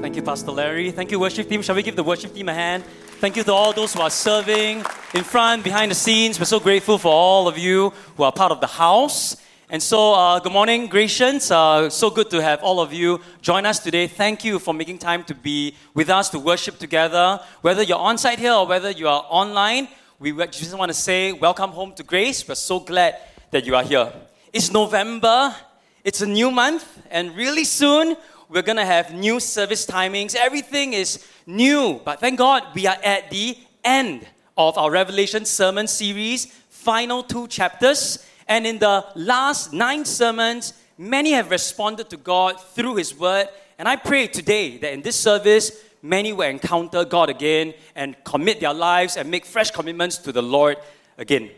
Thank you, Pastor Larry. Thank you, worship team. Shall we give the worship team a hand? Thank you to all those who are serving in front, behind the scenes. We're so grateful for all of you who are part of the house. And so, uh, good morning, Gracians. Uh, so good to have all of you join us today. Thank you for making time to be with us to worship together. Whether you're on site here or whether you are online, we just want to say welcome home to Grace. We're so glad that you are here. It's November, it's a new month, and really soon we're going to have new service timings. Everything is new. But thank God we are at the end of our Revelation sermon series, final two chapters. And in the last nine sermons, many have responded to God through His word. And I pray today that in this service, many will encounter God again and commit their lives and make fresh commitments to the Lord again.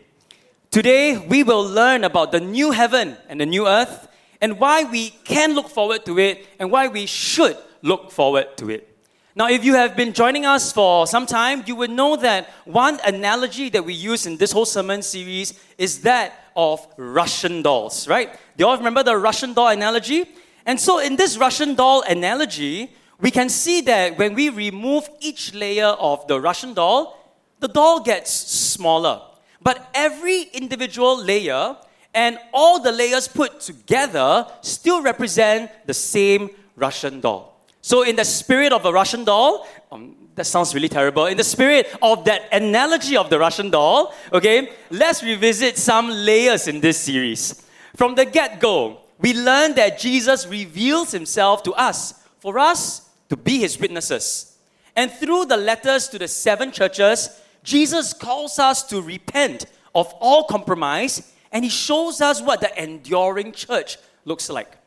Today, we will learn about the new heaven and the new earth and why we can look forward to it and why we should look forward to it. Now, if you have been joining us for some time, you would know that one analogy that we use in this whole sermon series is that of Russian dolls, right? Do you all remember the Russian doll analogy? And so, in this Russian doll analogy, we can see that when we remove each layer of the Russian doll, the doll gets smaller. But every individual layer and all the layers put together still represent the same Russian doll. So, in the spirit of a Russian doll, um, that sounds really terrible. In the spirit of that analogy of the Russian doll, okay, let's revisit some layers in this series. From the get go, we learn that Jesus reveals himself to us, for us to be his witnesses. And through the letters to the seven churches, Jesus calls us to repent of all compromise and he shows us what the enduring church looks like.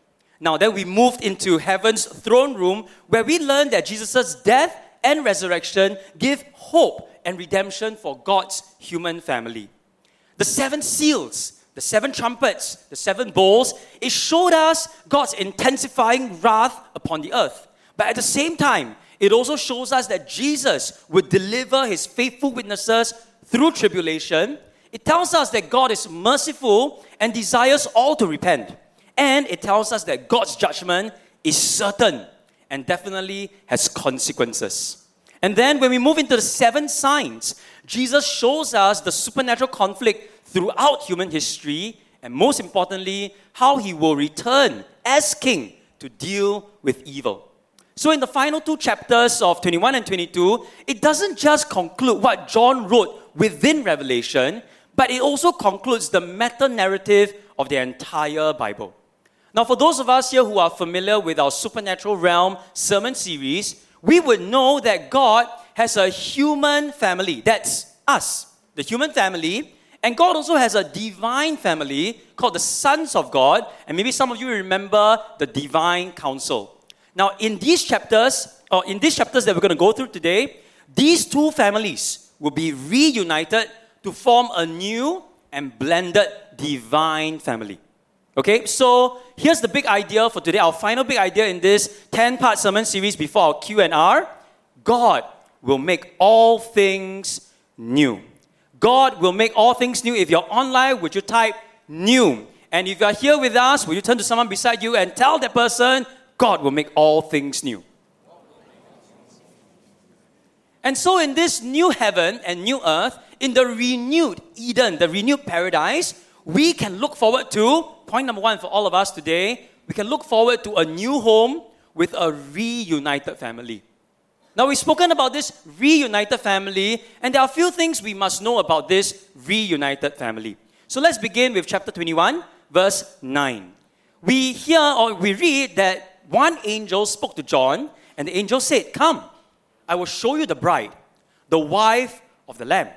Now, then we moved into heaven's throne room where we learned that Jesus' death and resurrection give hope and redemption for God's human family. The seven seals, the seven trumpets, the seven bowls, it showed us God's intensifying wrath upon the earth. But at the same time, it also shows us that Jesus would deliver his faithful witnesses through tribulation it tells us that God is merciful and desires all to repent. And it tells us that God's judgment is certain and definitely has consequences. And then when we move into the seven signs, Jesus shows us the supernatural conflict throughout human history, and most importantly, how he will return as king to deal with evil. So, in the final two chapters of 21 and 22, it doesn't just conclude what John wrote within Revelation, but it also concludes the meta narrative of the entire Bible. Now, for those of us here who are familiar with our supernatural realm sermon series, we would know that God has a human family. That's us, the human family. And God also has a divine family called the sons of God. And maybe some of you remember the divine council. Now, in these chapters, or in these chapters that we're going to go through today, these two families will be reunited to form a new and blended divine family. Okay, so here's the big idea for today. Our final big idea in this 10-part sermon series before our Q&R. God will make all things new. God will make all things new. If you're online, would you type new? And if you're here with us, will you turn to someone beside you and tell that person, God will make all things new? And so, in this new heaven and new earth, in the renewed Eden, the renewed paradise, we can look forward to point number one for all of us today we can look forward to a new home with a reunited family. Now, we've spoken about this reunited family, and there are a few things we must know about this reunited family. So let's begin with chapter 21, verse 9. We hear or we read that one angel spoke to John, and the angel said, Come, I will show you the bride, the wife of the Lamb.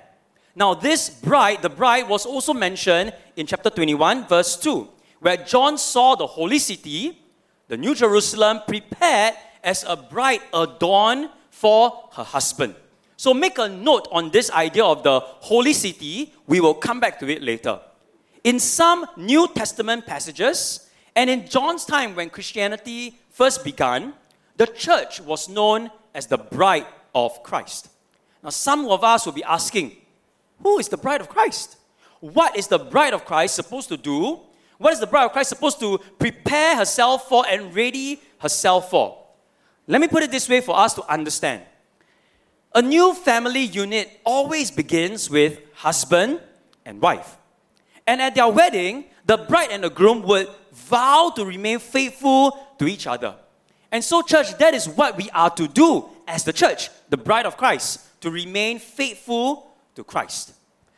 Now, this bride, the bride was also mentioned in chapter 21, verse 2, where John saw the holy city, the New Jerusalem, prepared as a bride adorned for her husband. So, make a note on this idea of the holy city. We will come back to it later. In some New Testament passages, and in John's time when Christianity first began, the church was known as the bride of Christ. Now, some of us will be asking, who is the bride of Christ? What is the bride of Christ supposed to do? What is the bride of Christ supposed to prepare herself for and ready herself for? Let me put it this way for us to understand. A new family unit always begins with husband and wife. And at their wedding, the bride and the groom would vow to remain faithful to each other. And so, church, that is what we are to do as the church, the bride of Christ, to remain faithful to Christ.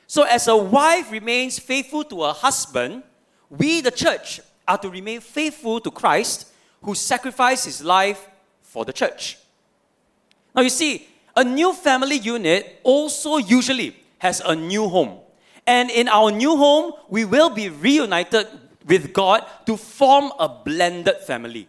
So, as a wife remains faithful to her husband, we, the church, are to remain faithful to Christ who sacrificed his life for the church. Now, you see, a new family unit also usually has a new home. And in our new home, we will be reunited with God to form a blended family.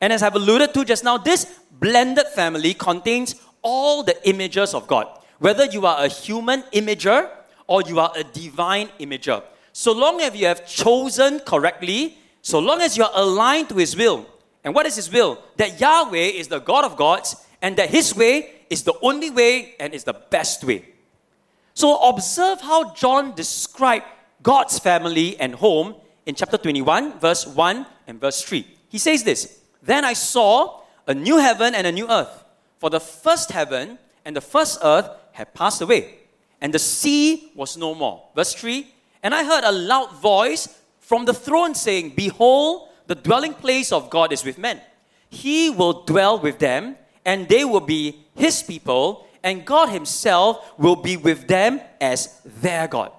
And as I've alluded to just now, this blended family contains all the images of God. Whether you are a human imager or you are a divine imager. So long as you have chosen correctly, so long as you are aligned to His will. And what is His will? That Yahweh is the God of gods and that His way is the only way and is the best way. So observe how John described God's family and home in chapter 21, verse 1 and verse 3. He says this Then I saw a new heaven and a new earth, for the first heaven and the first earth had passed away and the sea was no more. Verse 3 And I heard a loud voice from the throne saying, Behold, the dwelling place of God is with men. He will dwell with them, and they will be his people, and God himself will be with them as their God.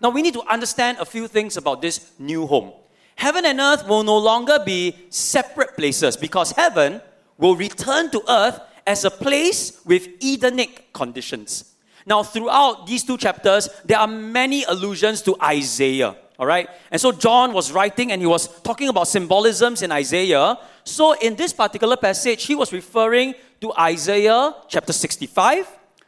Now we need to understand a few things about this new home. Heaven and earth will no longer be separate places because heaven will return to earth as a place with Edenic conditions. Now, throughout these two chapters, there are many allusions to Isaiah. All right? And so John was writing and he was talking about symbolisms in Isaiah. So in this particular passage, he was referring to Isaiah chapter 65,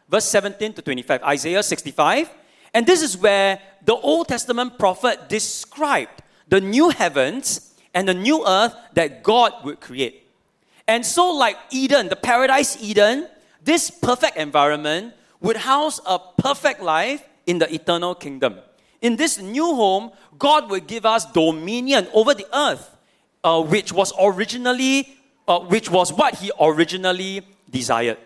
verse 17 to 25. Isaiah 65. And this is where the Old Testament prophet described the new heavens and the new earth that God would create. And so, like Eden, the paradise Eden, this perfect environment would house a perfect life in the eternal kingdom. In this new home, God will give us dominion over the earth, uh, which was originally, uh, which was what He originally desired.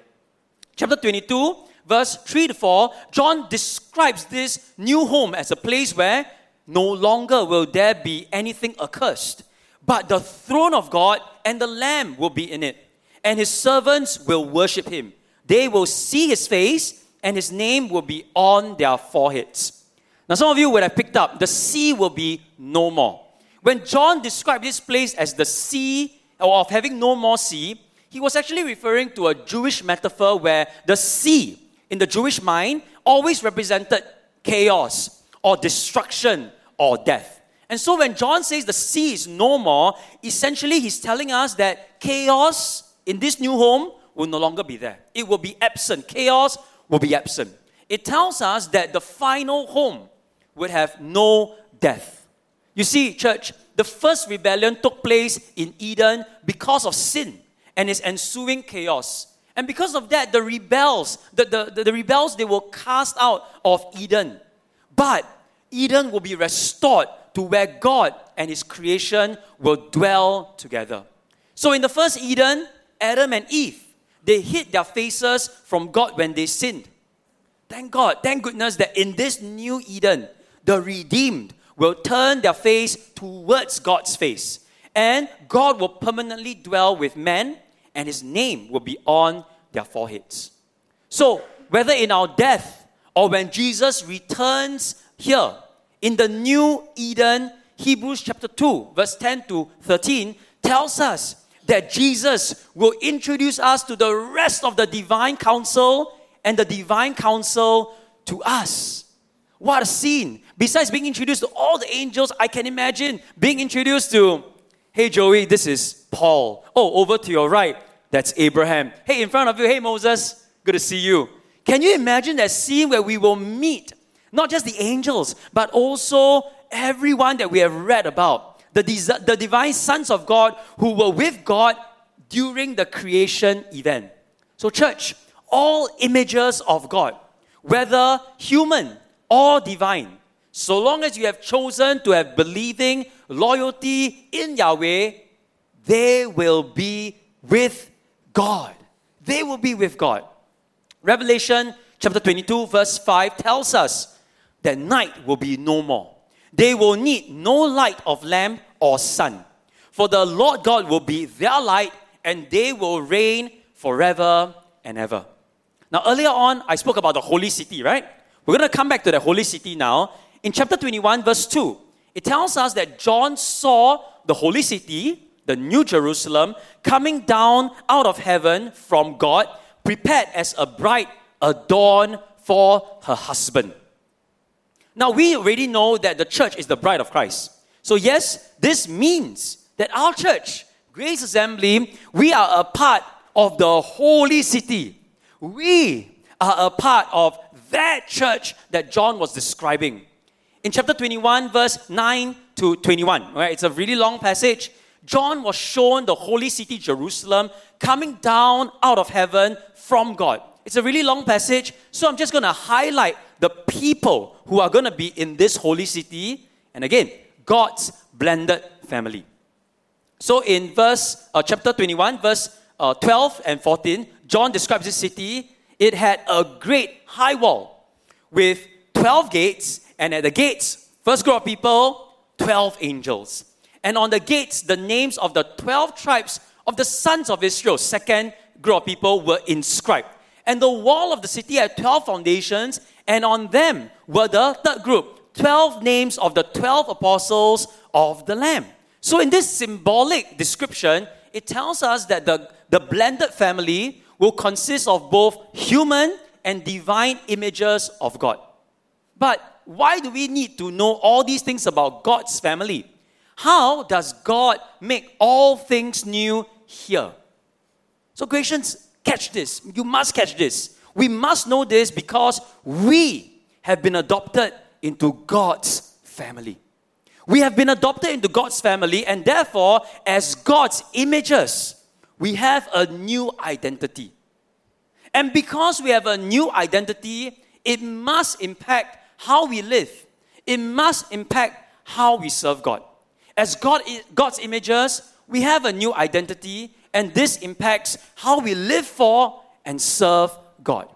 Chapter 22, verse 3 to 4, John describes this new home as a place where no longer will there be anything accursed, but the throne of God and the Lamb will be in it, and His servants will worship Him. They will see His face and his name will be on their foreheads. Now, some of you would have picked up the sea will be no more. When John described this place as the sea, or of having no more sea, he was actually referring to a Jewish metaphor where the sea, in the Jewish mind, always represented chaos or destruction or death. And so when John says the sea is no more, essentially he's telling us that chaos in this new home will no longer be there. It will be absent. Chaos will be absent. It tells us that the final home would have no death. You see, church, the first rebellion took place in Eden because of sin and its ensuing chaos. And because of that, the rebels, the, the, the, rebels, they were cast out of Eden. But Eden will be restored to where God and His creation will dwell together. So in the first Eden, Adam and Eve, they hid their faces from God when they sinned. Thank God, thank goodness that in this new Eden, the redeemed will turn their face towards God's face. And God will permanently dwell with men, and his name will be on their foreheads. So, whether in our death or when Jesus returns here in the new Eden, Hebrews chapter 2, verse 10 to 13 tells us that Jesus will introduce us to the rest of the divine council and the divine council to us. What a scene! Besides being introduced to all the angels, I can imagine being introduced to, hey Joey, this is Paul. Oh, over to your right, that's Abraham. Hey, in front of you, hey Moses, good to see you. Can you imagine that scene where we will meet not just the angels, but also everyone that we have read about? the, the divine sons of God who were with God during the creation event. So, church, all images of God, whether human or divine, so long as you have chosen to have believing loyalty in Yahweh, they will be with God. They will be with God. Revelation chapter 22, verse 5 tells us that night will be no more. They will need no light of lamp or sun, for the Lord God will be their light, and they will reign forever and ever. Now, earlier on, I spoke about the holy city, right? We're going to come back to the holy city now. In chapter 21, verse 2, it tells us that John saw the holy city, the New Jerusalem, coming down out of heaven from God, prepared as a bride adorned for her husband. Now, we already know that the church is the bride of Christ. So, yes, this means that our church, Grace Assembly, we are a part of the holy city. We are a part of that church that John was describing. In chapter 21, verse 9 to 21, right? It's a really long passage. John was shown the holy city, Jerusalem, coming down out of heaven from God. It's a really long passage, so I'm just going to highlight the people who are going to be in this holy city. And again, God's blended family. So in verse uh, chapter 21, verse uh, 12 and 14, John describes this city. It had a great high wall with 12 gates, and at the gates, first group of people, 12 angels. And on the gates, the names of the 12 tribes of the sons of Israel, second group of people, were inscribed. And the wall of the city had 12 foundations, and on them were the third group, 12 names of the 12 apostles of the Lamb. So, in this symbolic description, it tells us that the, the blended family will consist of both human and divine images of God. But why do we need to know all these things about God's family? How does God make all things new here? So, Gracians, catch this. You must catch this. We must know this because we have been adopted into God's family. We have been adopted into God's family, and therefore, as God's images, we have a new identity. And because we have a new identity, it must impact how we live, it must impact how we serve God. As God, God's images, we have a new identity, and this impacts how we live for and serve God.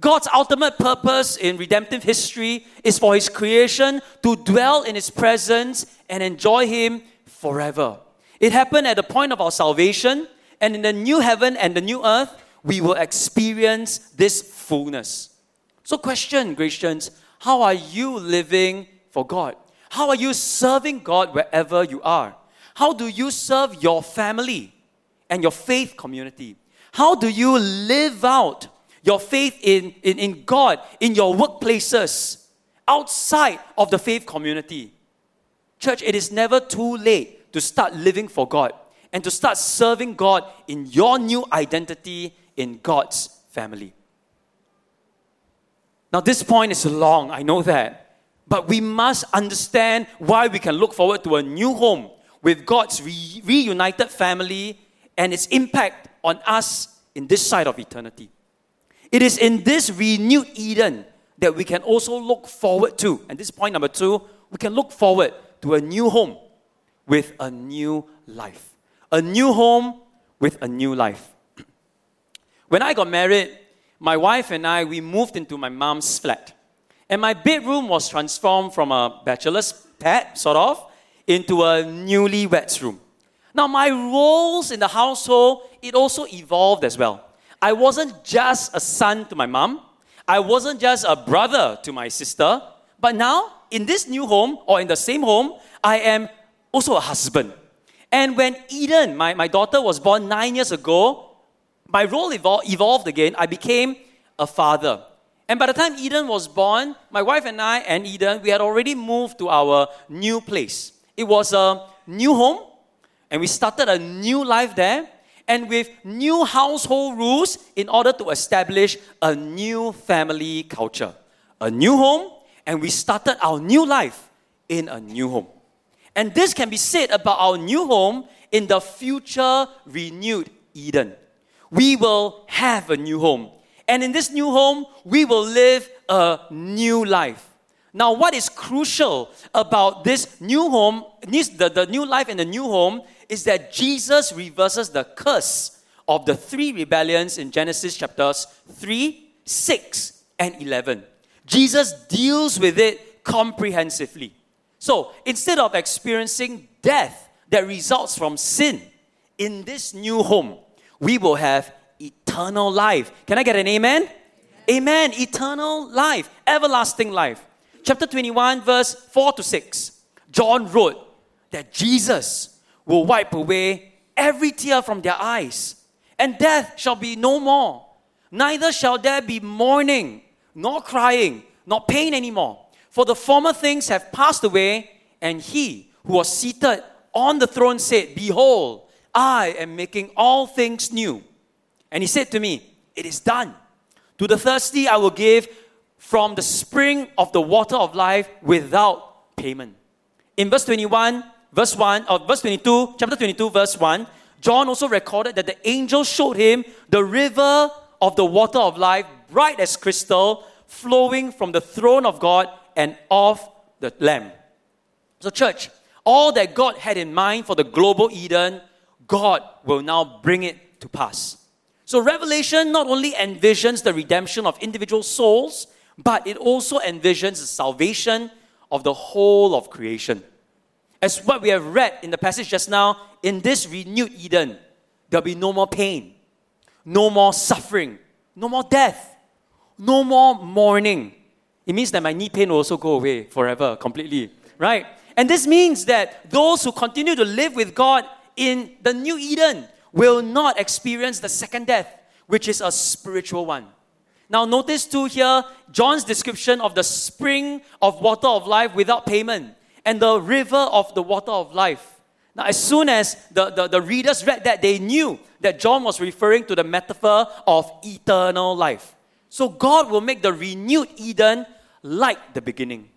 God's ultimate purpose in redemptive history is for His creation to dwell in His presence and enjoy Him forever. It happened at the point of our salvation, and in the new heaven and the new earth, we will experience this fullness. So, question, Christians, how are you living for God? How are you serving God wherever you are? How do you serve your family and your faith community? How do you live out your faith in, in, in God in your workplaces, outside of the faith community? Church, it is never too late to start living for God and to start serving God in your new identity in God's family. Now, this point is long, I know that. But we must understand why we can look forward to a new home with God's re- reunited family and its impact on us in this side of eternity. It is in this renewed Eden that we can also look forward to. And this point number two, we can look forward to a new home with a new life. A new home with a new life. When I got married, my wife and I, we moved into my mom's flat. And my bedroom was transformed from a bachelor's pad, sort of, into a newlywed's room. Now, my roles in the household, it also evolved as well. I wasn't just a son to my mom, I wasn't just a brother to my sister, but now, in this new home or in the same home, I am also a husband. And when Eden, my, my daughter, was born nine years ago, my role evol- evolved again. I became a father. And by the time Eden was born, my wife and I and Eden, we had already moved to our new place. It was a new home, and we started a new life there, and with new household rules in order to establish a new family culture. A new home, and we started our new life in a new home. And this can be said about our new home in the future renewed Eden we will have a new home. And in this new home, we will live a new life. Now, what is crucial about this new home, the, the new life in the new home, is that Jesus reverses the curse of the three rebellions in Genesis chapters 3, 6, and 11. Jesus deals with it comprehensively. So instead of experiencing death that results from sin in this new home, we will have eternal life. Can I get an amen? Amen. Eternal life, everlasting life. Chapter 21, verse 4 to 6. John wrote that Jesus will wipe away every tear from their eyes, and death shall be no more. Neither shall there be mourning, nor crying, nor pain anymore. For the former things have passed away, and he who was seated on the throne said, Behold, I am making all things new. And he said to me, It is done. To the thirsty I will give from the spring of the water of life without payment. In verse 21, verse 1, or verse 22, chapter 22, verse 1, John also recorded that the angel showed him the river of the water of life, bright as crystal, flowing from the throne of God and of the Lamb. So, church, all that God had in mind for the global Eden, God will now bring it to pass. So, Revelation not only envisions the redemption of individual souls, but it also envisions the salvation of the whole of creation. As what we have read in the passage just now, in this renewed Eden, there'll be no more pain, no more suffering, no more death, no more mourning. It means that my knee pain will also go away forever, completely, right? And this means that those who continue to live with God in the new Eden will not experience the second death, which is a spiritual one. Now, notice too here John's description of the spring of water of life without payment and the river of the water of life. Now, as soon as the, the, the readers read that, they knew that John was referring to the metaphor of eternal life. So, God will make the renewed Eden like the beginning.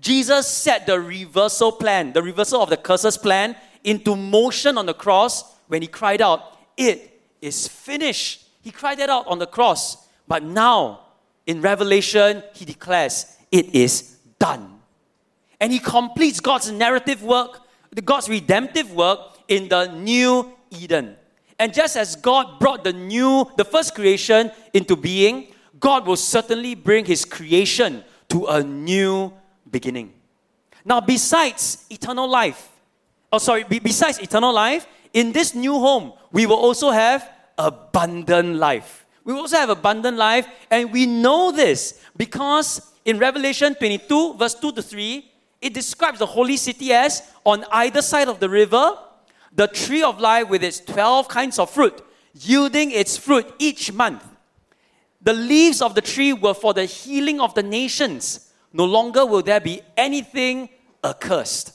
Jesus set the reversal plan, the reversal of the curses plan, into motion on the cross when he cried out, It is finished. He cried that out on the cross. But now, in Revelation, he declares, It is done. And he completes God's narrative work, God's redemptive work in the new Eden. And just as God brought the new, the first creation into being, God will certainly bring his creation to a new beginning. Now, besides eternal life, oh, sorry, besides eternal life, in this new home, we will also have abundant life. We will also have abundant life, and we know this because in Revelation 22, verse 2 to 3, it describes the holy city as on either side of the river, the tree of life with its 12 kinds of fruit, yielding its fruit each month. The leaves of the tree were for the healing of the nations. No longer will there be anything accursed.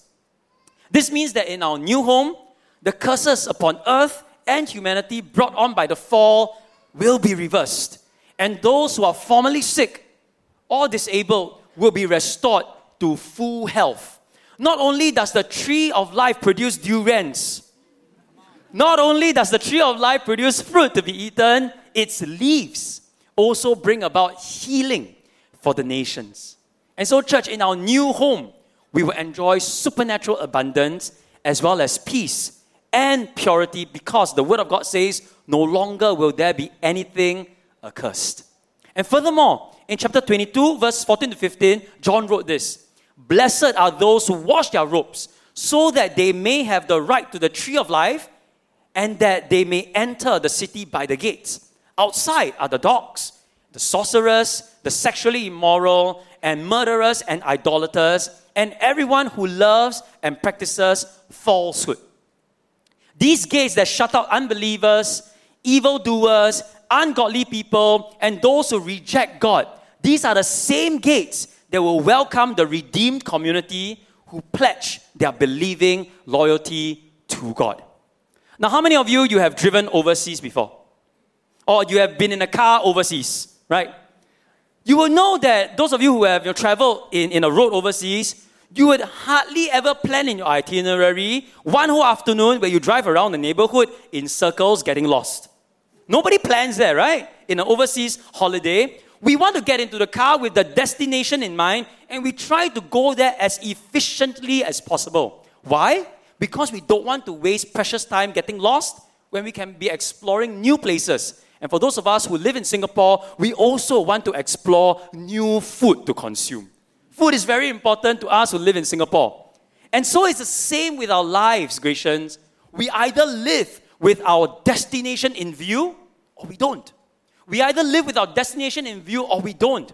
This means that in our new home, the curses upon earth and humanity brought on by the fall will be reversed. And those who are formerly sick or disabled will be restored to full health. Not only does the tree of life produce durians, not only does the tree of life produce fruit to be eaten, its leaves also bring about healing for the nations. And so, church, in our new home, we will enjoy supernatural abundance as well as peace and purity because the Word of God says, no longer will there be anything accursed. And furthermore, in chapter 22, verse 14 to 15, John wrote this Blessed are those who wash their robes, so that they may have the right to the tree of life, and that they may enter the city by the gates. Outside are the dogs, the sorcerers, the sexually immoral, and murderers and idolaters, and everyone who loves and practices falsehood. These gates that shut out unbelievers, evildoers, ungodly people, and those who reject God, these are the same gates that will welcome the redeemed community who pledge their believing loyalty to God. Now, how many of you you have driven overseas before? Or you have been in a car overseas, right? You will know that those of you who have you know, traveled in, in a road overseas, you would hardly ever plan in your itinerary one whole afternoon where you drive around the neighborhood in circles getting lost. Nobody plans that, right? In an overseas holiday, we want to get into the car with the destination in mind and we try to go there as efficiently as possible. Why? Because we don't want to waste precious time getting lost when we can be exploring new places. And for those of us who live in Singapore, we also want to explore new food to consume. Food is very important to us who live in Singapore. And so it's the same with our lives, Gracians. We either live with our destination in view or we don't. We either live with our destination in view or we don't.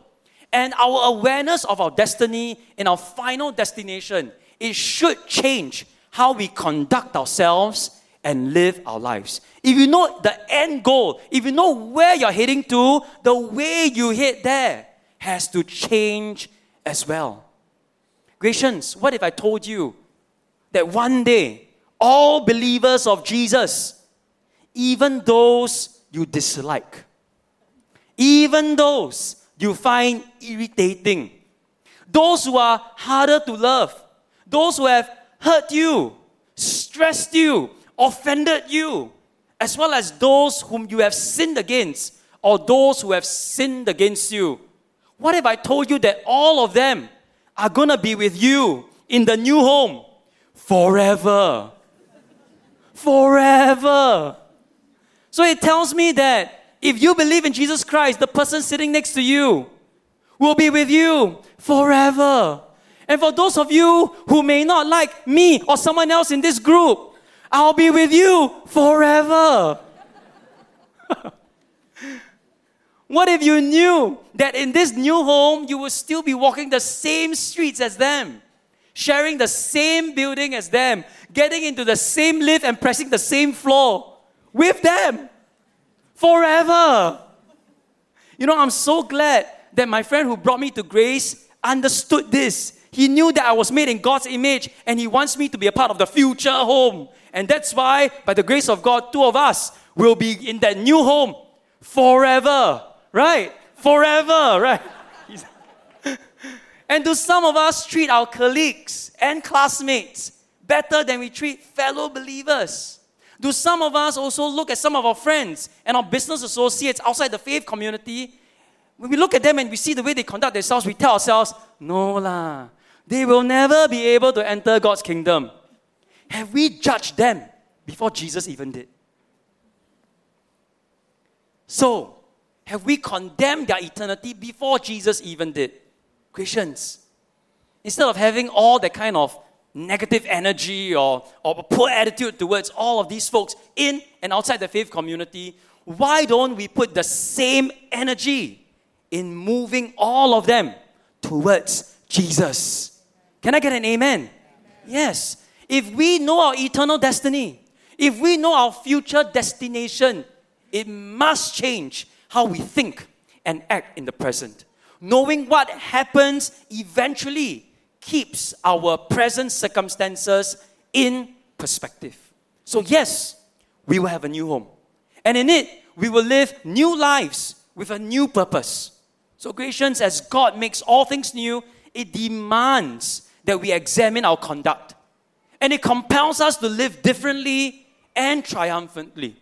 And our awareness of our destiny and our final destination, it should change how we conduct ourselves and live our lives. If you know the end goal, if you know where you're heading to, the way you head there has to change as well. Gracians, what if I told you that one day all believers of Jesus, even those you dislike, even those you find irritating, those who are harder to love, those who have hurt you, stressed you, offended you, as well as those whom you have sinned against, or those who have sinned against you. What if I told you that all of them are gonna be with you in the new home forever? Forever. So it tells me that if you believe in Jesus Christ, the person sitting next to you will be with you forever. And for those of you who may not like me or someone else in this group, I'll be with you forever. what if you knew that in this new home you will still be walking the same streets as them, sharing the same building as them, getting into the same lift and pressing the same floor with them? Forever. You know, I'm so glad that my friend who brought me to grace understood this. He knew that I was made in God's image and he wants me to be a part of the future home. And that's why, by the grace of God, two of us will be in that new home forever. Right? Forever, right? and do some of us treat our colleagues and classmates better than we treat fellow believers? Do some of us also look at some of our friends and our business associates outside the faith community? When we look at them and we see the way they conduct themselves, we tell ourselves, no lah, they will never be able to enter God's kingdom. Have we judged them before Jesus even did? So, have we condemned their eternity before Jesus even did? Christians, instead of having all that kind of negative energy or, or poor attitude towards all of these folks in and outside the faith community, why don't we put the same energy in moving all of them towards Jesus? Can I get an amen? Yes. If we know our eternal destiny, if we know our future destination, it must change how we think and act in the present. Knowing what happens eventually keeps our present circumstances in perspective. So, yes, we will have a new home. And in it, we will live new lives with a new purpose. So, Gracians, as God makes all things new, it demands that we examine our conduct. And it compels us to live differently and triumphantly.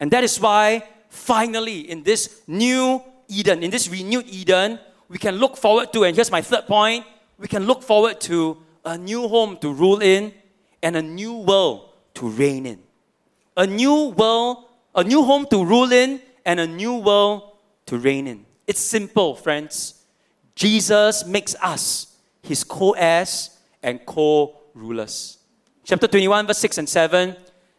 And that is why, finally, in this new Eden, in this renewed Eden, we can look forward to, and here's my third point we can look forward to a new home to rule in and a new world to reign in. A new world, a new home to rule in and a new world to reign in. It's simple, friends. Jesus makes us his co heirs and co rulers. Chapter 21, verse 6 and 7,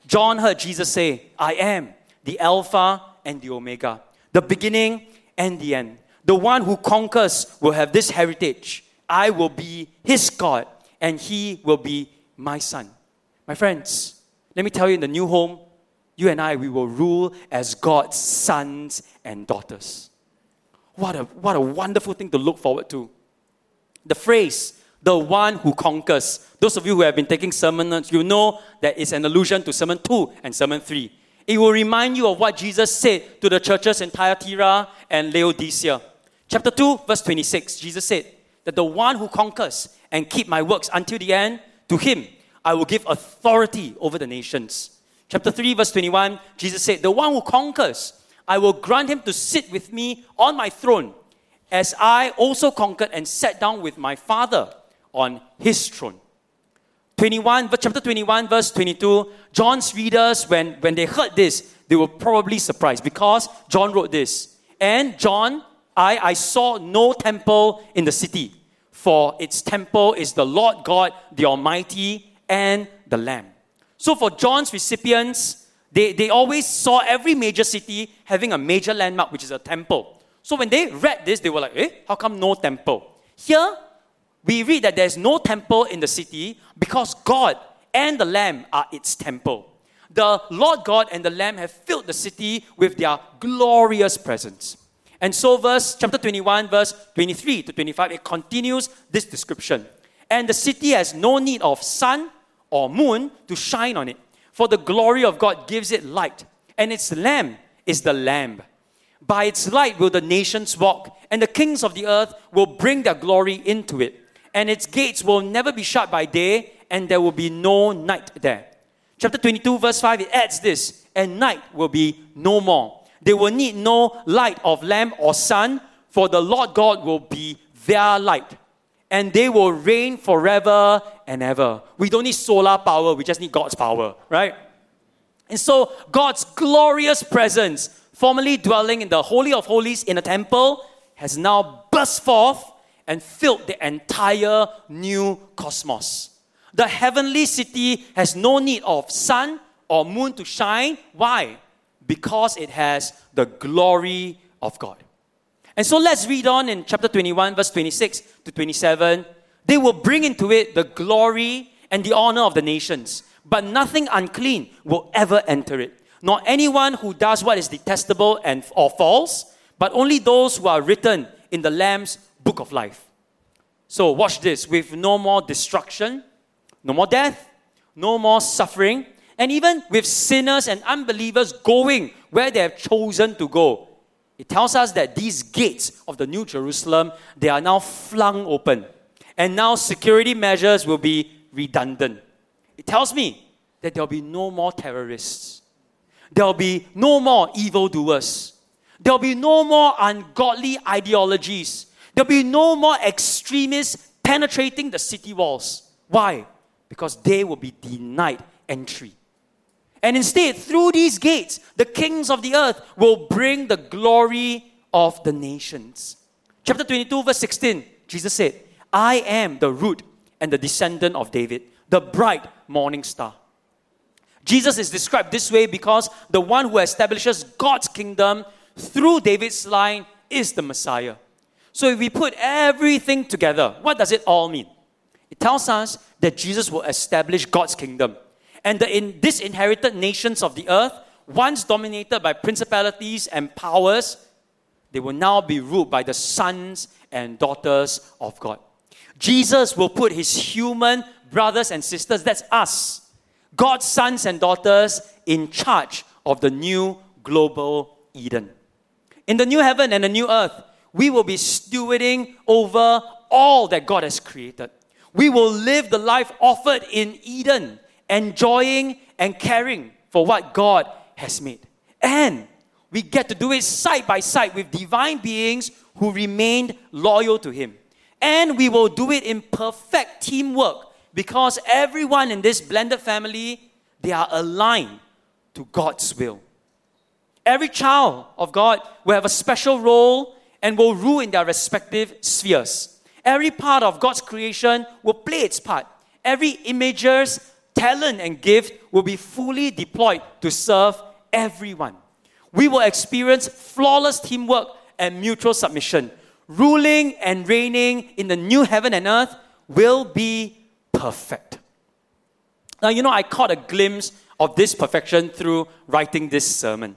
John heard Jesus say, I am the Alpha and the Omega, the beginning and the end. The one who conquers will have this heritage I will be his God and he will be my son. My friends, let me tell you in the new home, you and I, we will rule as God's sons and daughters. What a, what a wonderful thing to look forward to. The phrase, the one who conquers. Those of you who have been taking sermons, you know that it's an allusion to Sermon 2 and Sermon 3. It will remind you of what Jesus said to the churches in Thyatira and Laodicea. Chapter 2, verse 26, Jesus said, that the one who conquers and keep my works until the end, to him I will give authority over the nations. Chapter 3, verse 21, Jesus said, The one who conquers, I will grant him to sit with me on my throne, as I also conquered and sat down with my Father on his throne. 21, chapter 21, verse 22, John's readers, when, when they heard this, they were probably surprised because John wrote this. And John, I, I saw no temple in the city, for its temple is the Lord God, the Almighty, and the Lamb. So for John's recipients, they, they always saw every major city having a major landmark, which is a temple. So when they read this, they were like, eh, how come no temple? Here, we read that there's no temple in the city because God and the Lamb are its temple. The Lord God and the Lamb have filled the city with their glorious presence. And so, verse chapter 21, verse 23 to 25, it continues this description. And the city has no need of sun or moon to shine on it, for the glory of God gives it light, and its lamp is the Lamb. By its light will the nations walk, and the kings of the earth will bring their glory into it. And its gates will never be shut by day, and there will be no night there. Chapter 22, verse 5, it adds this, and night will be no more they will need no light of lamp or sun, for the Lord God will be their light. And they will reign forever and ever. We don't need solar power, we just need God's power, right? And so, God's glorious presence, formerly dwelling in the Holy of Holies in a temple, has now burst forth and filled the entire new cosmos. The heavenly city has no need of sun or moon to shine. Why? Because it has the glory of God. And so let's read on in chapter 21, verse 26 to 27. They will bring into it the glory and the honor of the nations, but nothing unclean will ever enter it, nor anyone who does what is detestable and or false, but only those who are written in the Lamb's book of life. So watch this with no more destruction, no more death, no more suffering, and even with sinners and unbelievers going where they have chosen to go. It tells us that these gates of the New Jerusalem, they are now flung open. And now security measures will be redundant. It tells me that there'll be no more terrorists. There'll be no more evildoers. There'll be no more ungodly ideologies. There'll be no more extremists penetrating the city walls. Why? Because they will be denied entry. And instead, through these gates, the kings of the earth will bring the glory of the nations. Chapter 22, verse 16, Jesus said, I am the root and the descendant of David, the bright morning star. Jesus is described this way because the one who establishes God's kingdom through David's line is the Messiah. So if we put everything together, what does it all mean? It tells us that Jesus will establish God's kingdom and the in disinherited nations of the earth, once dominated by principalities and powers, they will now be ruled by the sons and daughters of God. Jesus will put his human brothers and sisters, that's us, God's sons and daughters, in charge of the new global Eden. In the new heaven and the new earth, we will be stewarding over all that God has created. We will live the life offered in Eden enjoying and caring for what God has made. And we get to do it side by side with divine beings who remained loyal to Him. And we will do it in perfect teamwork because everyone in this blended family, they are aligned to God's will. Every child of God will have a special role and will rule in their respective spheres. Every part of God's creation will play its part. Every imager's talent and gift will be fully deployed to serve everyone. We will experience flawless teamwork and mutual submission. Ruling and reigning in the new heaven and earth will be perfect. Now, you know, I caught a glimpse of this perfection through writing this sermon.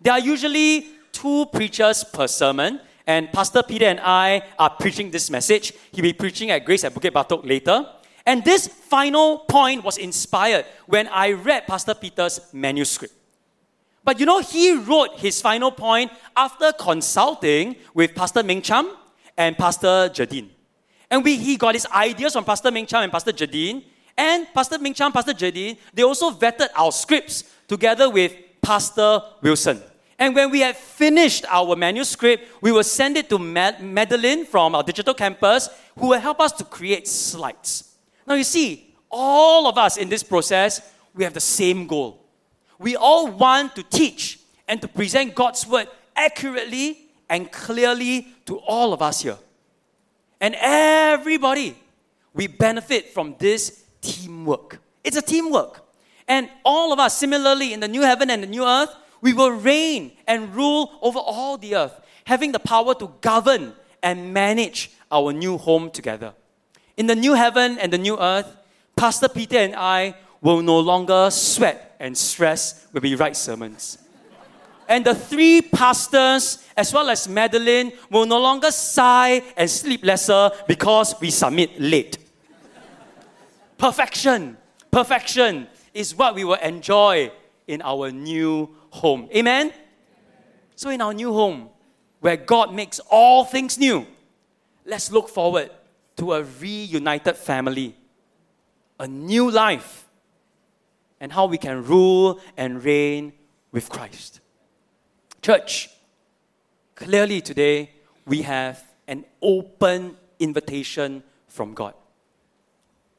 There are usually two preachers per sermon, and Pastor Peter and I are preaching this message. He'll be preaching at Grace at Bukit Batok later. And this final point was inspired when I read Pastor Peter's manuscript. But you know, he wrote his final point after consulting with Pastor Ming Cham and Pastor Jadine. And we, he got his ideas from Pastor Ming Cham and Pastor Jadine. And Pastor Ming Cham, Pastor Jadine, they also vetted our scripts together with Pastor Wilson. And when we had finished our manuscript, we will send it to Madeline from our digital campus, who will help us to create slides. Now, you see, all of us in this process, we have the same goal. We all want to teach and to present God's word accurately and clearly to all of us here. And everybody, we benefit from this teamwork. It's a teamwork. And all of us, similarly, in the new heaven and the new earth, we will reign and rule over all the earth, having the power to govern and manage our new home together. In the new heaven and the new earth, Pastor Peter and I will no longer sweat and stress when we write sermons. And the three pastors, as well as Madeline, will no longer sigh and sleep lesser because we submit late. Perfection, perfection is what we will enjoy in our new home. Amen? So, in our new home, where God makes all things new, let's look forward to a reunited family, a new life, and how we can rule and reign with Christ. Church, clearly today we have an open invitation from God.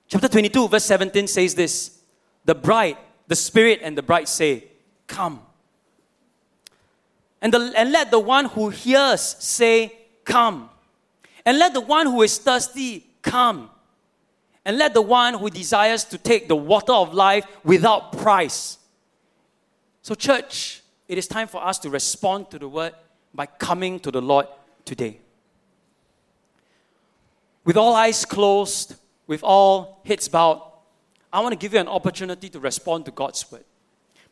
Chapter 22, verse 17 says this The bride, the Spirit, and the bride say, Come. And, the, and let the one who hears say, Come. And let the one who is thirsty come. And let the one who desires to take the water of life without price. So, church, it is time for us to respond to the word by coming to the Lord today. With all eyes closed, with all heads bowed, I want to give you an opportunity to respond to God's word.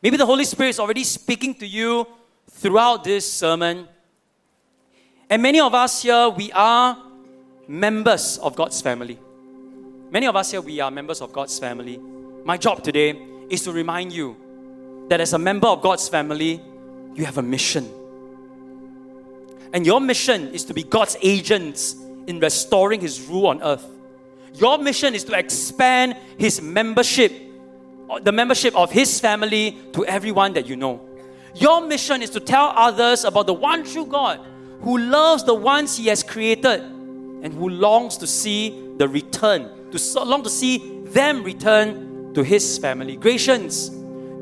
Maybe the Holy Spirit is already speaking to you throughout this sermon. And many of us here, we are members of God's family. Many of us here, we are members of God's family. My job today is to remind you that as a member of God's family, you have a mission. And your mission is to be God's agents in restoring His rule on earth. Your mission is to expand His membership, the membership of His family to everyone that you know. Your mission is to tell others about the one true God who loves the ones He has created and who longs to see the return, to so long to see them return to His family. Gracians,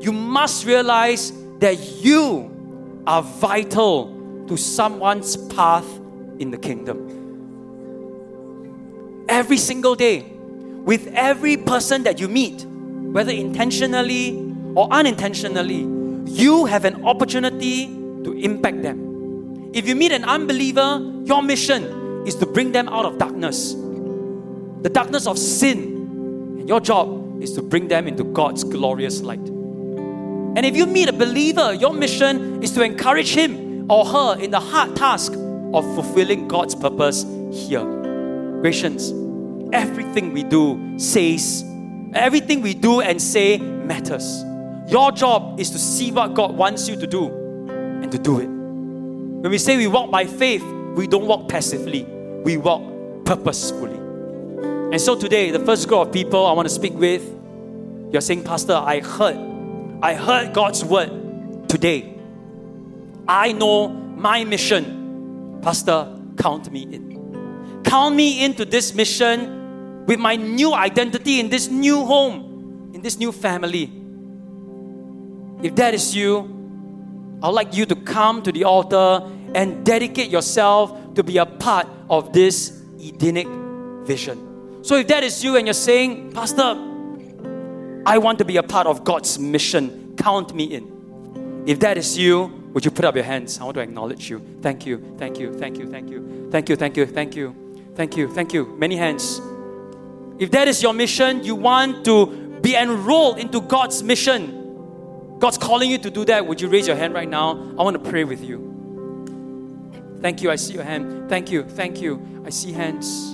you must realize that you are vital to someone's path in the kingdom. Every single day, with every person that you meet, whether intentionally or unintentionally, you have an opportunity to impact them. If you meet an unbeliever, your mission is to bring them out of darkness, the darkness of sin. And your job is to bring them into God's glorious light. And if you meet a believer, your mission is to encourage him or her in the hard task of fulfilling God's purpose here. Gracians, everything we do says, everything we do and say matters. Your job is to see what God wants you to do and to do it. When we say we walk by faith, we don't walk passively, we walk purposefully. And so today, the first group of people I want to speak with, you're saying, Pastor, I heard, I heard God's word today. I know my mission. Pastor, count me in. Count me into this mission with my new identity in this new home, in this new family. If that is you, I'd like you to come to the altar and dedicate yourself to be a part of this Edenic vision. So if that is you and you're saying, Pastor, I want to be a part of God's mission, count me in. If that is you, would you put up your hands? I want to acknowledge you. Thank you, thank you, thank you, thank you, thank you, thank you, thank you, thank you, thank you. Many hands. If that is your mission, you want to be enrolled into God's mission God's calling you to do that, would you raise your hand right now? I want to pray with you. Thank you. I see your hand. Thank you. Thank you. I see hands.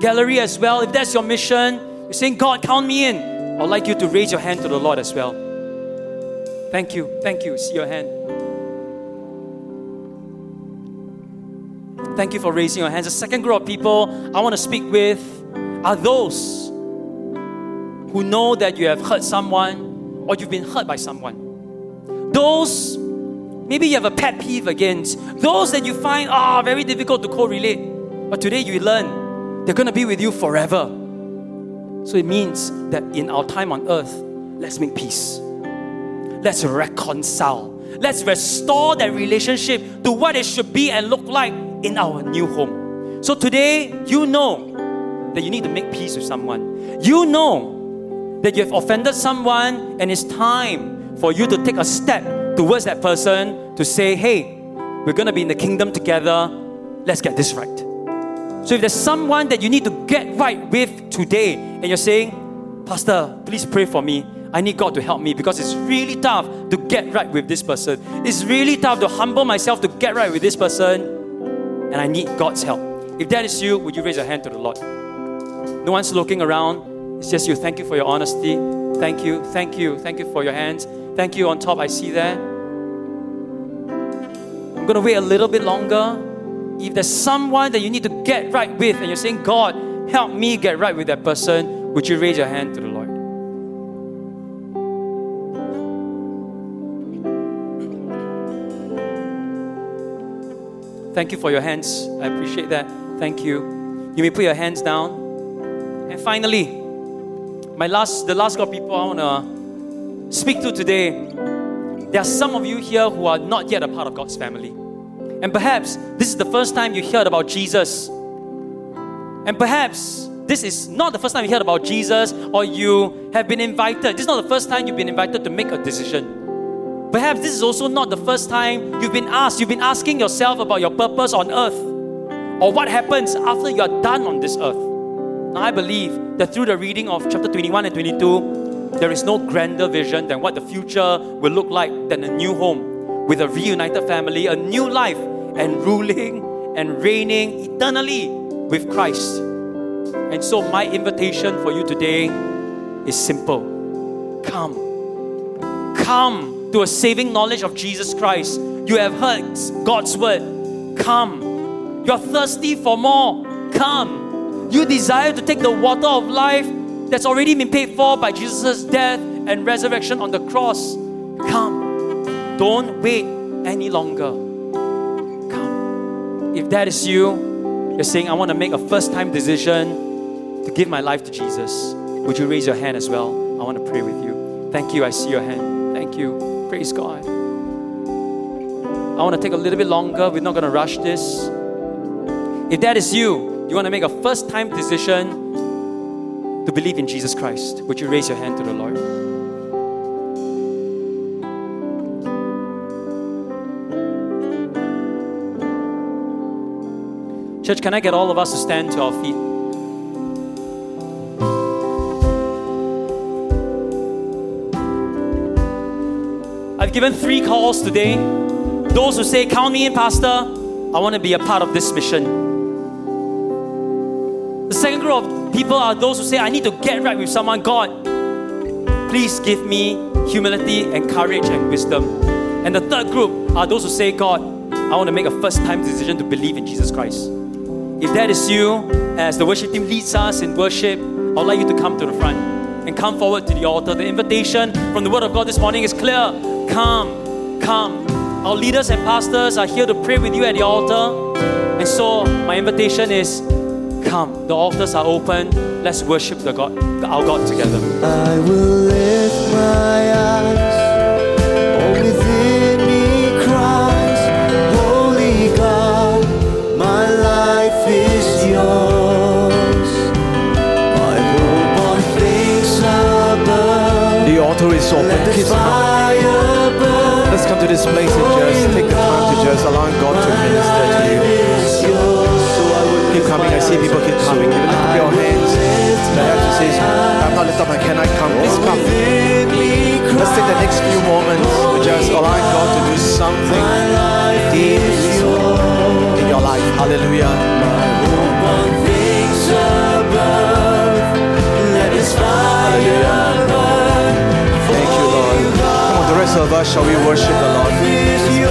Gallery as well. If that's your mission, you're saying, God, count me in. I'd like you to raise your hand to the Lord as well. Thank you. Thank you. See your hand. Thank you for raising your hands. The second group of people I want to speak with are those who know that you have hurt someone or you've been hurt by someone. Those, maybe you have a pet peeve against, those that you find are oh, very difficult to correlate. But today you learn they're going to be with you forever. So it means that in our time on earth, let's make peace. Let's reconcile. Let's restore that relationship to what it should be and look like in our new home. So today, you know that you need to make peace with someone. You know that you have offended someone, and it's time for you to take a step towards that person to say, hey, we're going to be in the kingdom together. Let's get this right. So if there's someone that you need to get right with today, and you're saying, Pastor, please pray for me. I need God to help me because it's really tough to get right with this person. It's really tough to humble myself to get right with this person, and I need God's help. If that is you, would you raise your hand to the Lord? No one's looking around. It's just you. Thank you for your honesty. Thank you. Thank you. Thank you for your hands. Thank you on top. I see there. I'm going to wait a little bit longer if there's someone that you need to get right with and you're saying, God, help me get right with that person, would you raise your hand to the Lord? Thank you for your hands. I appreciate that. Thank you. You may put your hands down. And finally, my last the last group of people I want to speak to today. There are some of you here who are not yet a part of God's family. And perhaps this is the first time you heard about Jesus. And perhaps this is not the first time you heard about Jesus or you have been invited. This is not the first time you've been invited to make a decision. Perhaps this is also not the first time you've been asked. You've been asking yourself about your purpose on earth or what happens after you are done on this earth. I believe that through the reading of chapter 21 and 22, there is no grander vision than what the future will look like than a new home with a reunited family, a new life, and ruling and reigning eternally with Christ. And so, my invitation for you today is simple come. Come to a saving knowledge of Jesus Christ. You have heard God's word. Come. You're thirsty for more. Come. You desire to take the water of life that's already been paid for by Jesus' death and resurrection on the cross. Come. Don't wait any longer. Come. If that is you, you're saying, I want to make a first time decision to give my life to Jesus. Would you raise your hand as well? I want to pray with you. Thank you. I see your hand. Thank you. Praise God. I want to take a little bit longer. We're not going to rush this. If that is you, you want to make a first time decision to believe in Jesus Christ, would you raise your hand to the Lord? Church, can I get all of us to stand to our feet? I've given three calls today. Those who say, Count me in, Pastor, I want to be a part of this mission. Second group of people are those who say, I need to get right with someone. God, please give me humility and courage and wisdom. And the third group are those who say, God, I want to make a first time decision to believe in Jesus Christ. If that is you, as the worship team leads us in worship, I'd like you to come to the front and come forward to the altar. The invitation from the Word of God this morning is clear. Come, come. Our leaders and pastors are here to pray with you at the altar. And so, my invitation is come. The altars are open. Let's worship the God, our God together. I will lift my eyes. is open. Kids Let's come to this place and just take the time to just allow God to minister to you. Keep coming. I see people keep coming. You lift up your hands. The answer says, I'm not lifted up I come? Please come. Let's take the next few moments just allow God to do something deep in your life. Hallelujah. Hallelujah Thank you, Lord. Come on, the rest of us, shall we worship the Lord?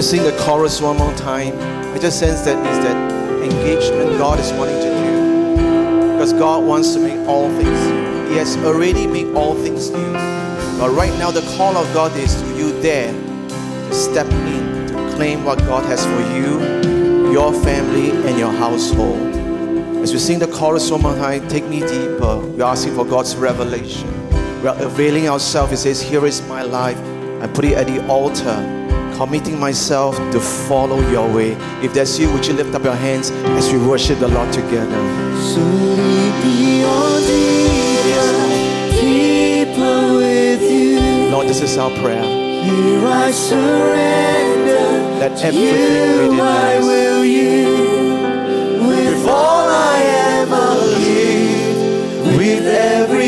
To sing the chorus one more time. I just sense that is that engagement God is wanting to do. Because God wants to make all things. He has already made all things new. But right now, the call of God is to you there to step in, to claim what God has for you, your family, and your household. As we sing the chorus one more time, take me deeper. We're asking for God's revelation. We're availing ourselves. He says, Here is my life. I put it at the altar, committing myself to follow your way. If that's you, would you lift up your hands as we worship the Lord together? So lead me on deeper, deeper with you. Lord, this is our prayer. Here I surrender. Let everything you, I us will you. With all I am, I'll give. With every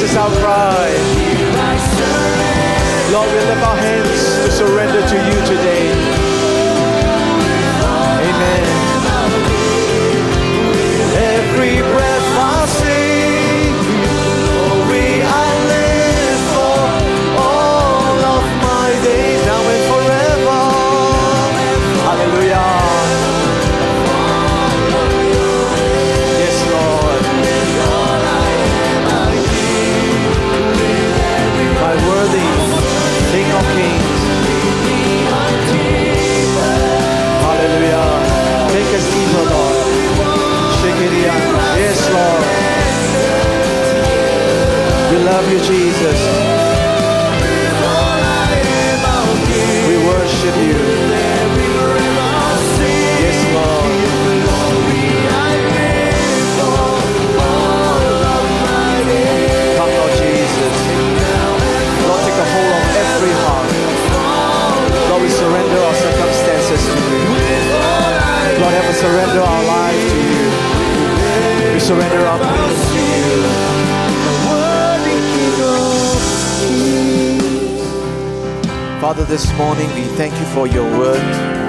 This is our cry. Lord, we lift our hands to surrender to you today. Surrender our lives to you. We surrender our plans to you. Father, this morning we thank you for your word.